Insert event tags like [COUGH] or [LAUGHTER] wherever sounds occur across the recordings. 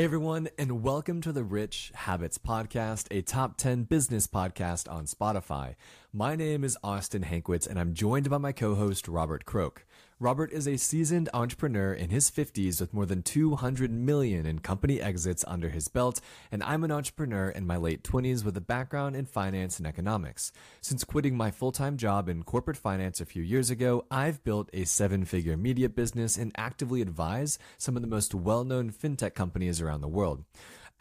Hey everyone, and welcome to the Rich Habits Podcast, a top 10 business podcast on Spotify. My name is Austin Hankwitz, and I'm joined by my co host, Robert Croak. Robert is a seasoned entrepreneur in his 50s with more than 200 million in company exits under his belt, and I'm an entrepreneur in my late 20s with a background in finance and economics. Since quitting my full-time job in corporate finance a few years ago, I've built a seven-figure media business and actively advise some of the most well-known fintech companies around the world.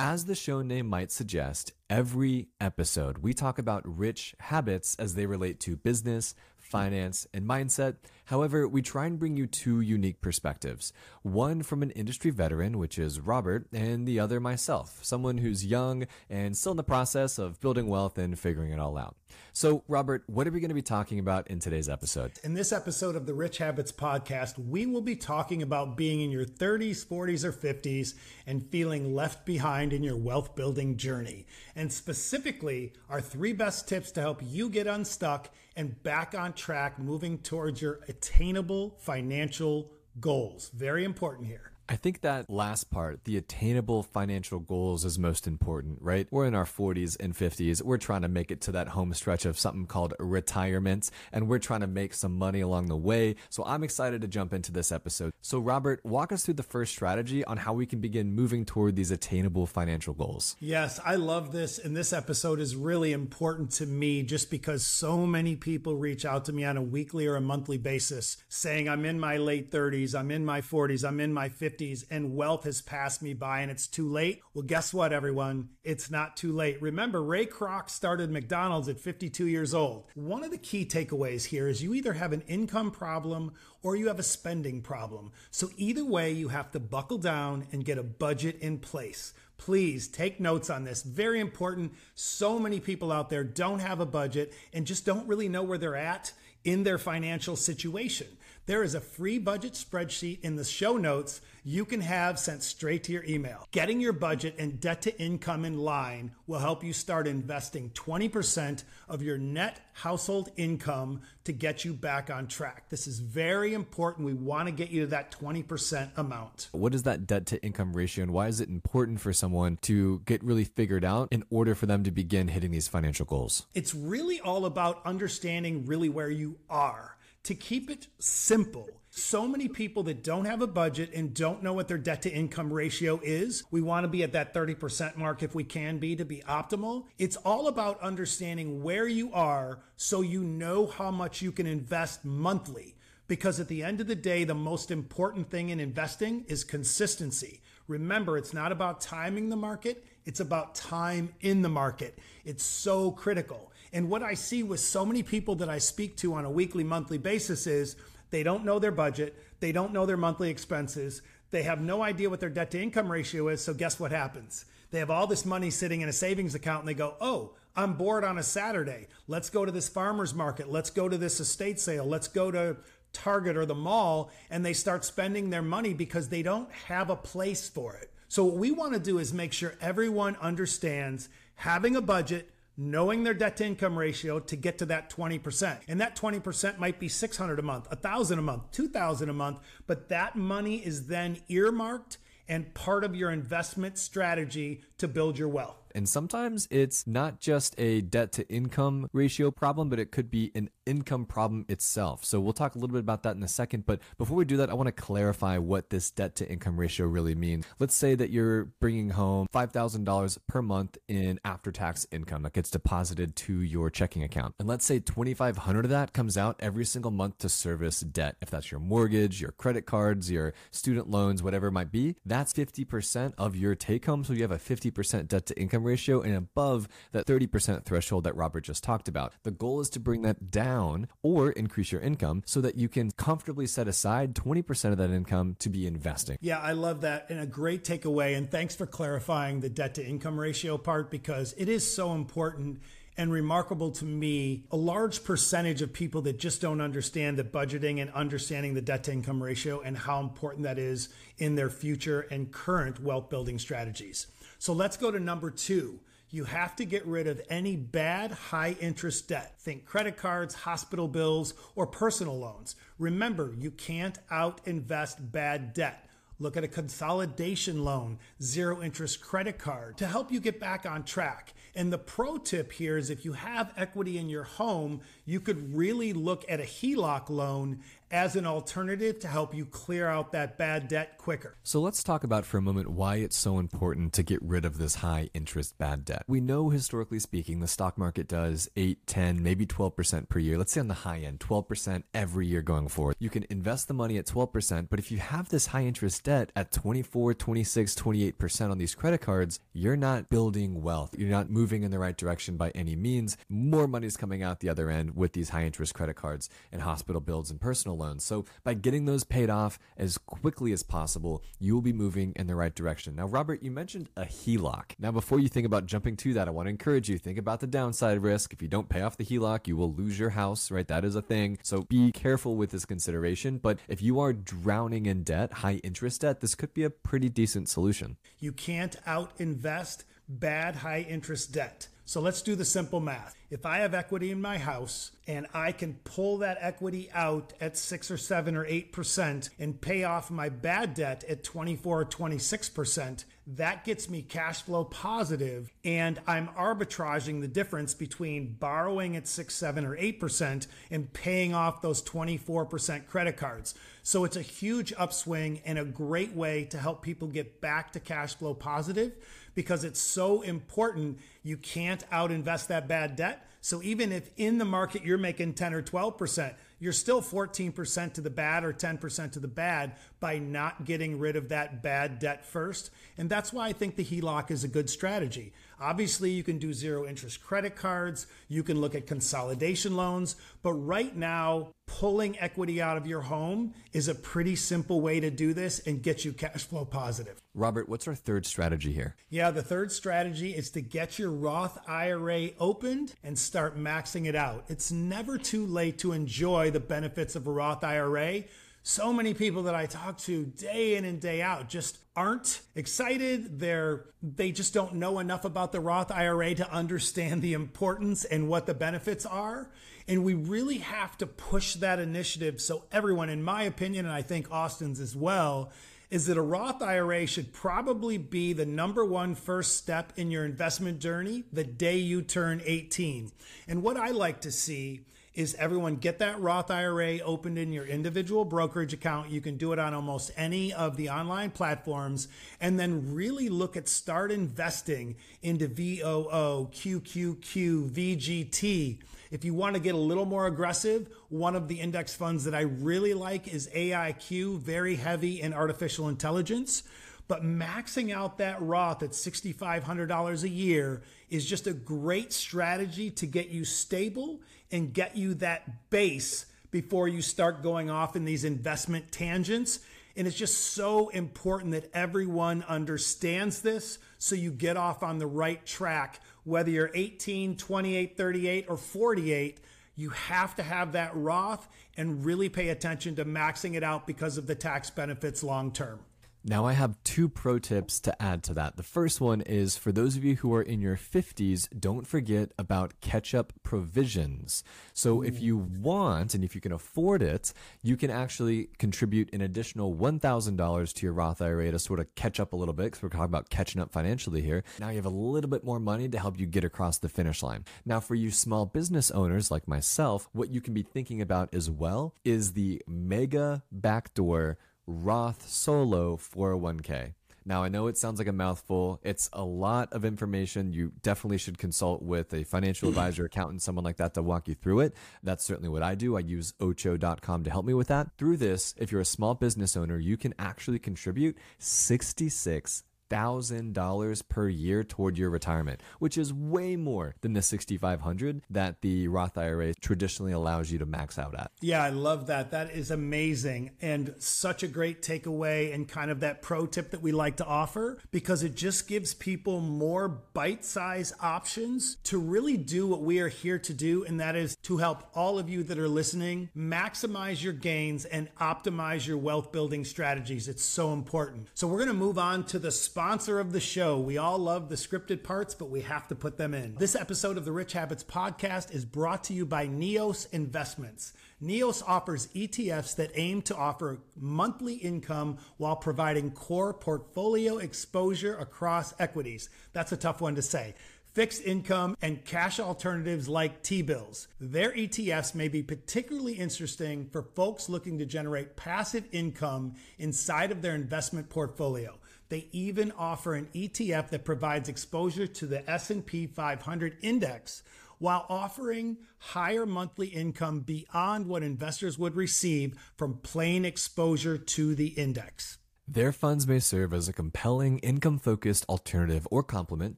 As the show name might suggest, every episode we talk about rich habits as they relate to business, finance, and mindset. However, we try and bring you two unique perspectives. One from an industry veteran, which is Robert, and the other myself, someone who's young and still in the process of building wealth and figuring it all out. So, Robert, what are we going to be talking about in today's episode? In this episode of the Rich Habits podcast, we will be talking about being in your 30s, 40s, or 50s and feeling left behind in your wealth building journey. And specifically, our three best tips to help you get unstuck and back on track moving towards your attainable financial goals. Very important here. I think that last part, the attainable financial goals is most important, right? We're in our 40s and 50s. We're trying to make it to that home stretch of something called retirement, and we're trying to make some money along the way. So I'm excited to jump into this episode. So, Robert, walk us through the first strategy on how we can begin moving toward these attainable financial goals. Yes, I love this. And this episode is really important to me just because so many people reach out to me on a weekly or a monthly basis saying, I'm in my late 30s, I'm in my 40s, I'm in my 50s 50s and wealth has passed me by and it's too late. Well, guess what, everyone? It's not too late. Remember, Ray Kroc started McDonald's at 52 years old. One of the key takeaways here is you either have an income problem or you have a spending problem. So, either way, you have to buckle down and get a budget in place. Please take notes on this. Very important. So many people out there don't have a budget and just don't really know where they're at in their financial situation. There is a free budget spreadsheet in the show notes you can have sent straight to your email. Getting your budget and debt to income in line will help you start investing 20% of your net household income to get you back on track. This is very important. We want to get you to that 20% amount. What is that debt to income ratio and why is it important for someone to get really figured out in order for them to begin hitting these financial goals? It's really all about understanding really where you are. To keep it simple, so many people that don't have a budget and don't know what their debt to income ratio is. We want to be at that 30% mark if we can be to be optimal. It's all about understanding where you are so you know how much you can invest monthly. Because at the end of the day, the most important thing in investing is consistency. Remember, it's not about timing the market, it's about time in the market. It's so critical. And what I see with so many people that I speak to on a weekly, monthly basis is they don't know their budget. They don't know their monthly expenses. They have no idea what their debt to income ratio is. So, guess what happens? They have all this money sitting in a savings account and they go, Oh, I'm bored on a Saturday. Let's go to this farmer's market. Let's go to this estate sale. Let's go to Target or the mall. And they start spending their money because they don't have a place for it. So, what we want to do is make sure everyone understands having a budget knowing their debt to income ratio to get to that 20%. And that 20% might be 600 a month, 1000 a month, 2000 a month, but that money is then earmarked and part of your investment strategy to build your wealth. And sometimes it's not just a debt to income ratio problem, but it could be an income problem itself. So we'll talk a little bit about that in a second. But before we do that, I want to clarify what this debt to income ratio really means. Let's say that you're bringing home $5,000 per month in after tax income that gets deposited to your checking account. And let's say 2,500 of that comes out every single month to service debt. If that's your mortgage, your credit cards, your student loans, whatever it might be, that's 50% of your take home. So you have a 50% debt to income ratio and above that 30% threshold that Robert just talked about. The goal is to bring that down or increase your income so that you can comfortably set aside 20% of that income to be investing. Yeah, I love that. And a great takeaway. And thanks for clarifying the debt to income ratio part because it is so important and remarkable to me a large percentage of people that just don't understand the budgeting and understanding the debt to income ratio and how important that is in their future and current wealth building strategies. So let's go to number two. You have to get rid of any bad high interest debt. Think credit cards, hospital bills, or personal loans. Remember, you can't out invest bad debt. look at a consolidation loan, zero interest credit card to help you get back on track. And the pro tip here is if you have equity in your home, you could really look at a HELOC loan as an alternative to help you clear out that bad debt quicker. So let's talk about for a moment why it's so important to get rid of this high interest bad debt. We know historically speaking the stock market does 8, 10, maybe 12% per year. Let's say on the high end, 12% every year going forward. You can invest the money at 12%, but if you have this high interest debt at 24, 26, 28% on these credit cards, you're not building wealth. You're not moving in the right direction by any means. More money is coming out the other end with these high interest credit cards and hospital bills and personal loans. So by getting those paid off as quickly as possible, you will be moving in the right direction. Now, Robert, you mentioned a HELOC. Now, before you think about jumping to that, I want to encourage you think about the downside risk. If you don't pay off the HELOC, you will lose your house, right? That is a thing. So be careful with this consideration. But if you are drowning in debt, high interest debt, this could be a pretty decent solution. You can't out invest bad high interest debt. So let's do the simple math. If I have equity in my house and I can pull that equity out at six or seven or eight percent and pay off my bad debt at 24 or 26 percent, that gets me cash flow positive and I'm arbitraging the difference between borrowing at six, seven, or eight percent and paying off those 24 percent credit cards. So it's a huge upswing and a great way to help people get back to cash flow positive because it's so important. You can't out invest that bad debt. So even if in the market you're making 10 or 12%, you're still 14% to the bad or 10% to the bad by not getting rid of that bad debt first. And that's why I think the HELOC is a good strategy. Obviously, you can do zero interest credit cards, you can look at consolidation loans, but right now, pulling equity out of your home is a pretty simple way to do this and get you cash flow positive. Robert, what's our third strategy here? Yeah, the third strategy is to get your Roth IRA opened and start maxing it out. It's never too late to enjoy the benefits of a Roth IRA so many people that I talk to day in and day out just aren't excited. They're they just don't know enough about the Roth IRA to understand the importance and what the benefits are. And we really have to push that initiative so everyone, in my opinion, and I think Austin's as well, is that a Roth IRA should probably be the number one first step in your investment journey the day you turn 18. And what I like to see is everyone get that Roth IRA opened in your individual brokerage account. You can do it on almost any of the online platforms and then really look at start investing into VOO, QQQ, VGT. If you want to get a little more aggressive, one of the index funds that I really like is AIQ, very heavy in artificial intelligence. But maxing out that Roth at $6,500 a year is just a great strategy to get you stable and get you that base before you start going off in these investment tangents. And it's just so important that everyone understands this so you get off on the right track. Whether you're 18, 28, 38, or 48, you have to have that Roth and really pay attention to maxing it out because of the tax benefits long term. Now, I have two pro tips to add to that. The first one is for those of you who are in your 50s, don't forget about catch up provisions. So, if you want and if you can afford it, you can actually contribute an additional $1,000 to your Roth IRA to sort of catch up a little bit because we're talking about catching up financially here. Now, you have a little bit more money to help you get across the finish line. Now, for you small business owners like myself, what you can be thinking about as well is the mega backdoor Roth Solo 401k. Now, I know it sounds like a mouthful. It's a lot of information. You definitely should consult with a financial [CLEARS THROAT] advisor, accountant, someone like that to walk you through it. That's certainly what I do. I use ocho.com to help me with that. Through this, if you're a small business owner, you can actually contribute 66 thousand dollars per year toward your retirement, which is way more than the sixty five hundred that the Roth IRA traditionally allows you to max out at. Yeah, I love that. That is amazing and such a great takeaway and kind of that pro tip that we like to offer because it just gives people more bite size options to really do what we are here to do, and that is to help all of you that are listening maximize your gains and optimize your wealth building strategies. It's so important. So we're going to move on to the sponsor of the show. We all love the scripted parts, but we have to put them in. This episode of the Rich Habits podcast is brought to you by Neos Investments. Neos offers ETFs that aim to offer monthly income while providing core portfolio exposure across equities. That's a tough one to say fixed income, and cash alternatives like T bills. Their ETFs may be particularly interesting for folks looking to generate passive income inside of their investment portfolio. They even offer an ETF that provides exposure to the S&P 500 index while offering higher monthly income beyond what investors would receive from plain exposure to the index. Their funds may serve as a compelling, income focused alternative or complement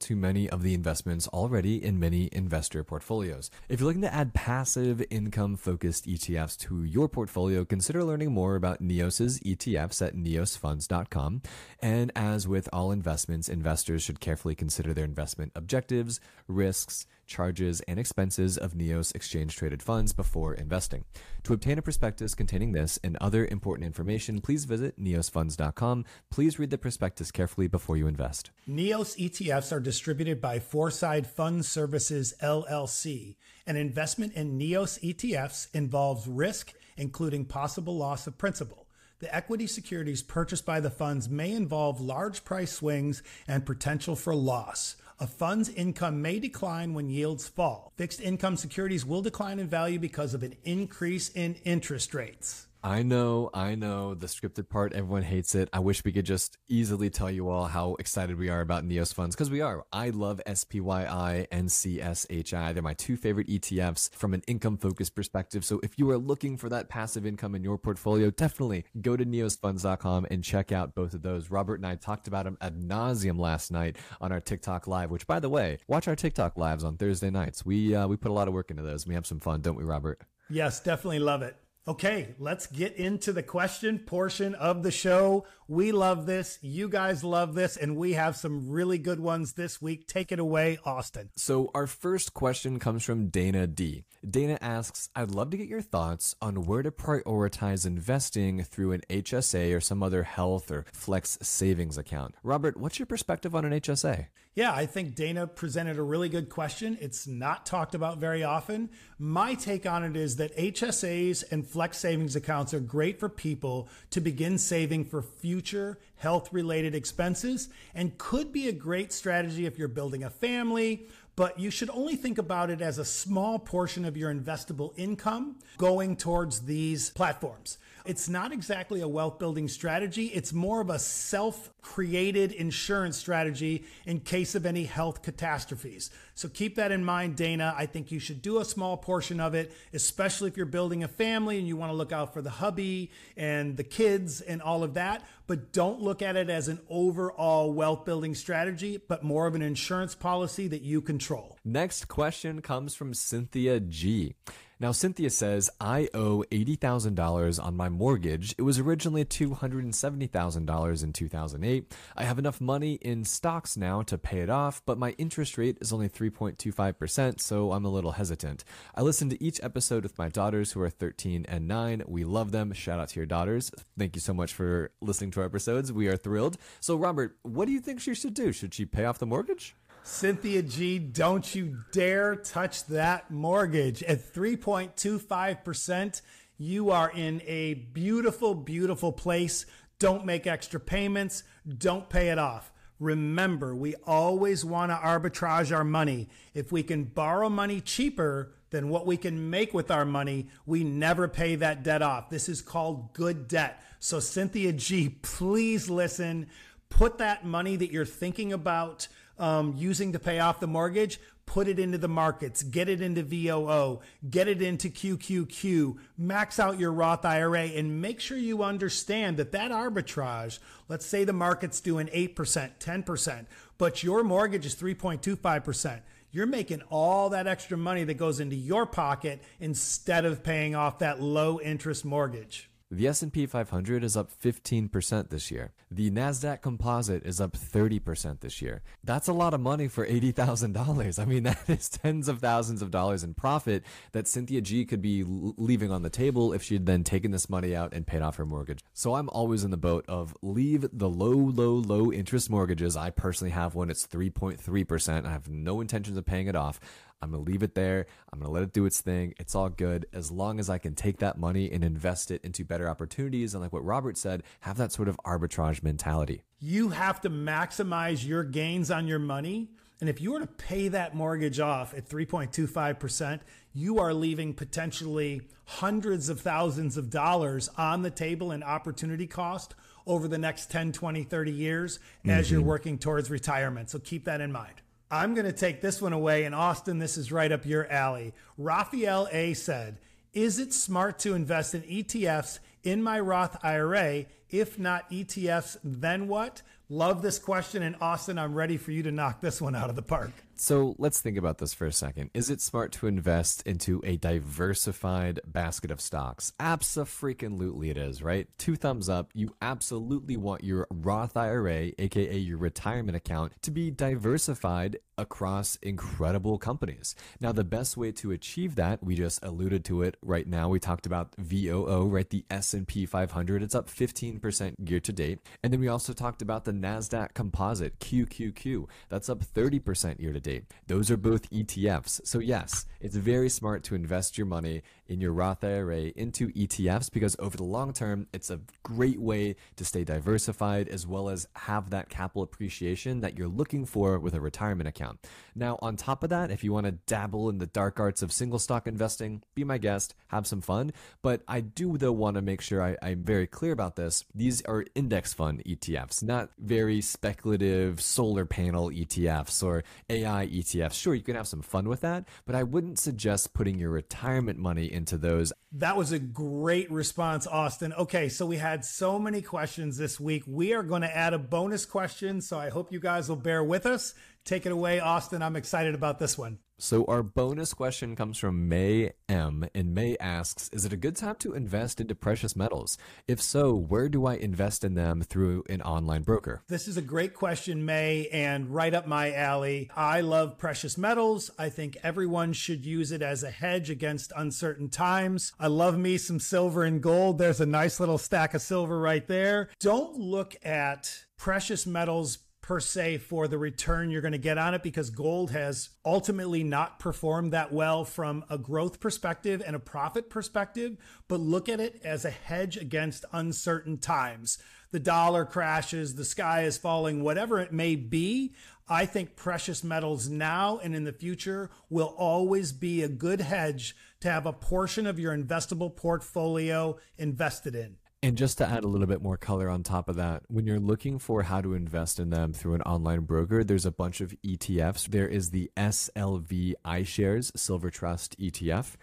to many of the investments already in many investor portfolios. If you're looking to add passive, income focused ETFs to your portfolio, consider learning more about Neos's ETFs at neosfunds.com. And as with all investments, investors should carefully consider their investment objectives, risks, charges, and expenses of NEOS exchange traded funds before investing. To obtain a prospectus containing this and other important information, please visit neosfunds.com. Please read the prospectus carefully before you invest. NEOS ETFs are distributed by Foreside Fund Services LLC. An investment in NEOS ETFs involves risk, including possible loss of principal. The equity securities purchased by the funds may involve large price swings and potential for loss. A fund's income may decline when yields fall. Fixed income securities will decline in value because of an increase in interest rates. I know, I know the scripted part, everyone hates it. I wish we could just easily tell you all how excited we are about Neos funds because we are. I love SPYI and CSHI. They're my two favorite ETFs from an income focused perspective. So if you are looking for that passive income in your portfolio, definitely go to neosfunds.com and check out both of those. Robert and I talked about them ad nauseum last night on our TikTok live, which by the way, watch our TikTok lives on Thursday nights. We, uh, we put a lot of work into those. We have some fun, don't we, Robert? Yes, definitely love it. Okay, let's get into the question portion of the show. We love this. You guys love this. And we have some really good ones this week. Take it away, Austin. So, our first question comes from Dana D. Dana asks I'd love to get your thoughts on where to prioritize investing through an HSA or some other health or flex savings account. Robert, what's your perspective on an HSA? Yeah, I think Dana presented a really good question. It's not talked about very often. My take on it is that HSAs and flex savings accounts are great for people to begin saving for future health related expenses and could be a great strategy if you're building a family but you should only think about it as a small portion of your investable income going towards these platforms. It's not exactly a wealth building strategy. It's more of a self created insurance strategy in case of any health catastrophes. So keep that in mind, Dana. I think you should do a small portion of it, especially if you're building a family and you want to look out for the hubby and the kids and all of that. But don't look at it as an overall wealth building strategy, but more of an insurance policy that you control. Next question comes from Cynthia G. Now, Cynthia says, I owe $80,000 on my mortgage. It was originally $270,000 in 2008. I have enough money in stocks now to pay it off, but my interest rate is only 3.25%, so I'm a little hesitant. I listen to each episode with my daughters who are 13 and 9. We love them. Shout out to your daughters. Thank you so much for listening to our episodes. We are thrilled. So, Robert, what do you think she should do? Should she pay off the mortgage? Cynthia G, don't you dare touch that mortgage. At 3.25%, you are in a beautiful, beautiful place. Don't make extra payments. Don't pay it off. Remember, we always want to arbitrage our money. If we can borrow money cheaper than what we can make with our money, we never pay that debt off. This is called good debt. So, Cynthia G, please listen. Put that money that you're thinking about um, using to pay off the mortgage, put it into the markets, get it into VOO, get it into QQQ, max out your Roth IRA, and make sure you understand that that arbitrage, let's say the market's doing 8%, 10%, but your mortgage is 3.25%. You're making all that extra money that goes into your pocket instead of paying off that low interest mortgage. The S&P 500 is up 15% this year. The Nasdaq Composite is up 30% this year. That's a lot of money for $80,000. I mean, [LAUGHS] that is tens of thousands of dollars in profit that Cynthia G could be leaving on the table if she'd then taken this money out and paid off her mortgage. So I'm always in the boat of leave the low, low, low interest mortgages. I personally have one. It's 3.3%. I have no intentions of paying it off. I'm going to leave it there. I'm going to let it do its thing. It's all good as long as I can take that money and invest it into better opportunities. And like what Robert said, have that sort of arbitrage mentality. You have to maximize your gains on your money. And if you were to pay that mortgage off at 3.25%, you are leaving potentially hundreds of thousands of dollars on the table in opportunity cost over the next 10, 20, 30 years as mm-hmm. you're working towards retirement. So keep that in mind. I'm going to take this one away. And Austin, this is right up your alley. Raphael A said, Is it smart to invest in ETFs in my Roth IRA? If not ETFs, then what? Love this question. And Austin, I'm ready for you to knock this one out of the park. So let's think about this for a second. Is it smart to invest into a diversified basket of stocks? Absolutely, it is, right? Two thumbs up. You absolutely want your Roth IRA, aka your retirement account, to be diversified across incredible companies. Now, the best way to achieve that, we just alluded to it right now. We talked about VOO, right? The S&P 500. It's up 15% year to date. And then we also talked about the Nasdaq Composite, QQQ. That's up 30% year to date. Those are both ETFs. So, yes, it's very smart to invest your money in your Roth IRA into ETFs because over the long term, it's a great way to stay diversified as well as have that capital appreciation that you're looking for with a retirement account. Now, on top of that, if you want to dabble in the dark arts of single stock investing, be my guest, have some fun. But I do, though, want to make sure I, I'm very clear about this. These are index fund ETFs, not very speculative solar panel ETFs or AI ETFs. Sure, you can have some fun with that, but I wouldn't suggest putting your retirement money into those. That was a great response, Austin. Okay, so we had so many questions this week. We are going to add a bonus question, so I hope you guys will bear with us. Take it away, Austin. I'm excited about this one. So our bonus question comes from May M. And May asks, is it a good time to invest into precious metals? If so, where do I invest in them through an online broker? This is a great question, May, and right up my alley. I love precious metals. I think everyone should use it as a hedge against uncertain times. I love me some silver and gold. There's a nice little stack of silver right there. Don't look at precious metals per se for the return you're going to get on it because gold has ultimately not performed that well from a growth perspective and a profit perspective, but look at it as a hedge against uncertain times. The dollar crashes, the sky is falling, whatever it may be. I think precious metals now and in the future will always be a good hedge to have a portion of your investable portfolio invested in. And just to add a little bit more color on top of that, when you're looking for how to invest in them through an online broker, there's a bunch of ETFs. There is the SLV iShares Silver Trust ETF.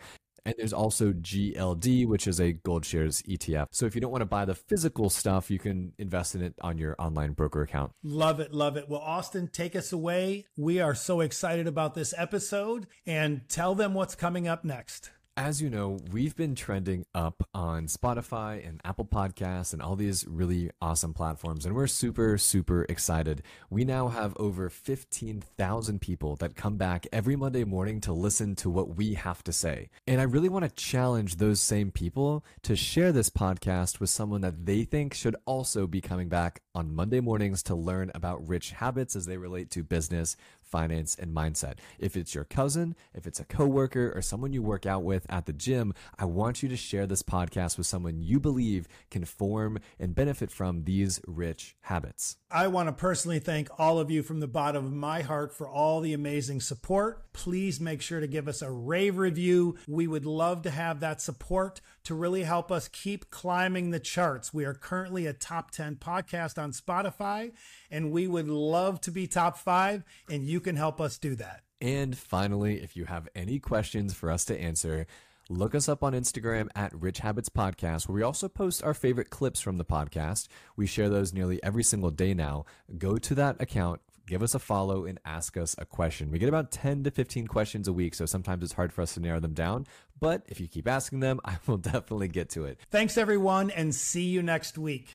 And there's also GLD, which is a gold shares ETF. So if you don't want to buy the physical stuff, you can invest in it on your online broker account. Love it. Love it. Well, Austin, take us away. We are so excited about this episode and tell them what's coming up next. As you know, we've been trending up on Spotify and Apple Podcasts and all these really awesome platforms, and we're super, super excited. We now have over 15,000 people that come back every Monday morning to listen to what we have to say. And I really want to challenge those same people to share this podcast with someone that they think should also be coming back on Monday mornings to learn about rich habits as they relate to business, finance, and mindset. If it's your cousin, if it's a coworker, or someone you work out with at the gym, I want you to share this podcast with someone you believe can form and benefit from these rich habits. I want to personally thank all of you from the bottom of my heart for all the amazing support. Please make sure to give us a rave review. We would love to have that support to really help us keep climbing the charts. We are currently a top 10 podcast on Spotify, and we would love to be top five, and you can help us do that. And finally, if you have any questions for us to answer, Look us up on Instagram at Rich Habits Podcast, where we also post our favorite clips from the podcast. We share those nearly every single day now. Go to that account, give us a follow and ask us a question. We get about 10 to 15 questions a week, so sometimes it's hard for us to narrow them down. But if you keep asking them, [LAUGHS] I will definitely get to it. Thanks, everyone, and see you next week.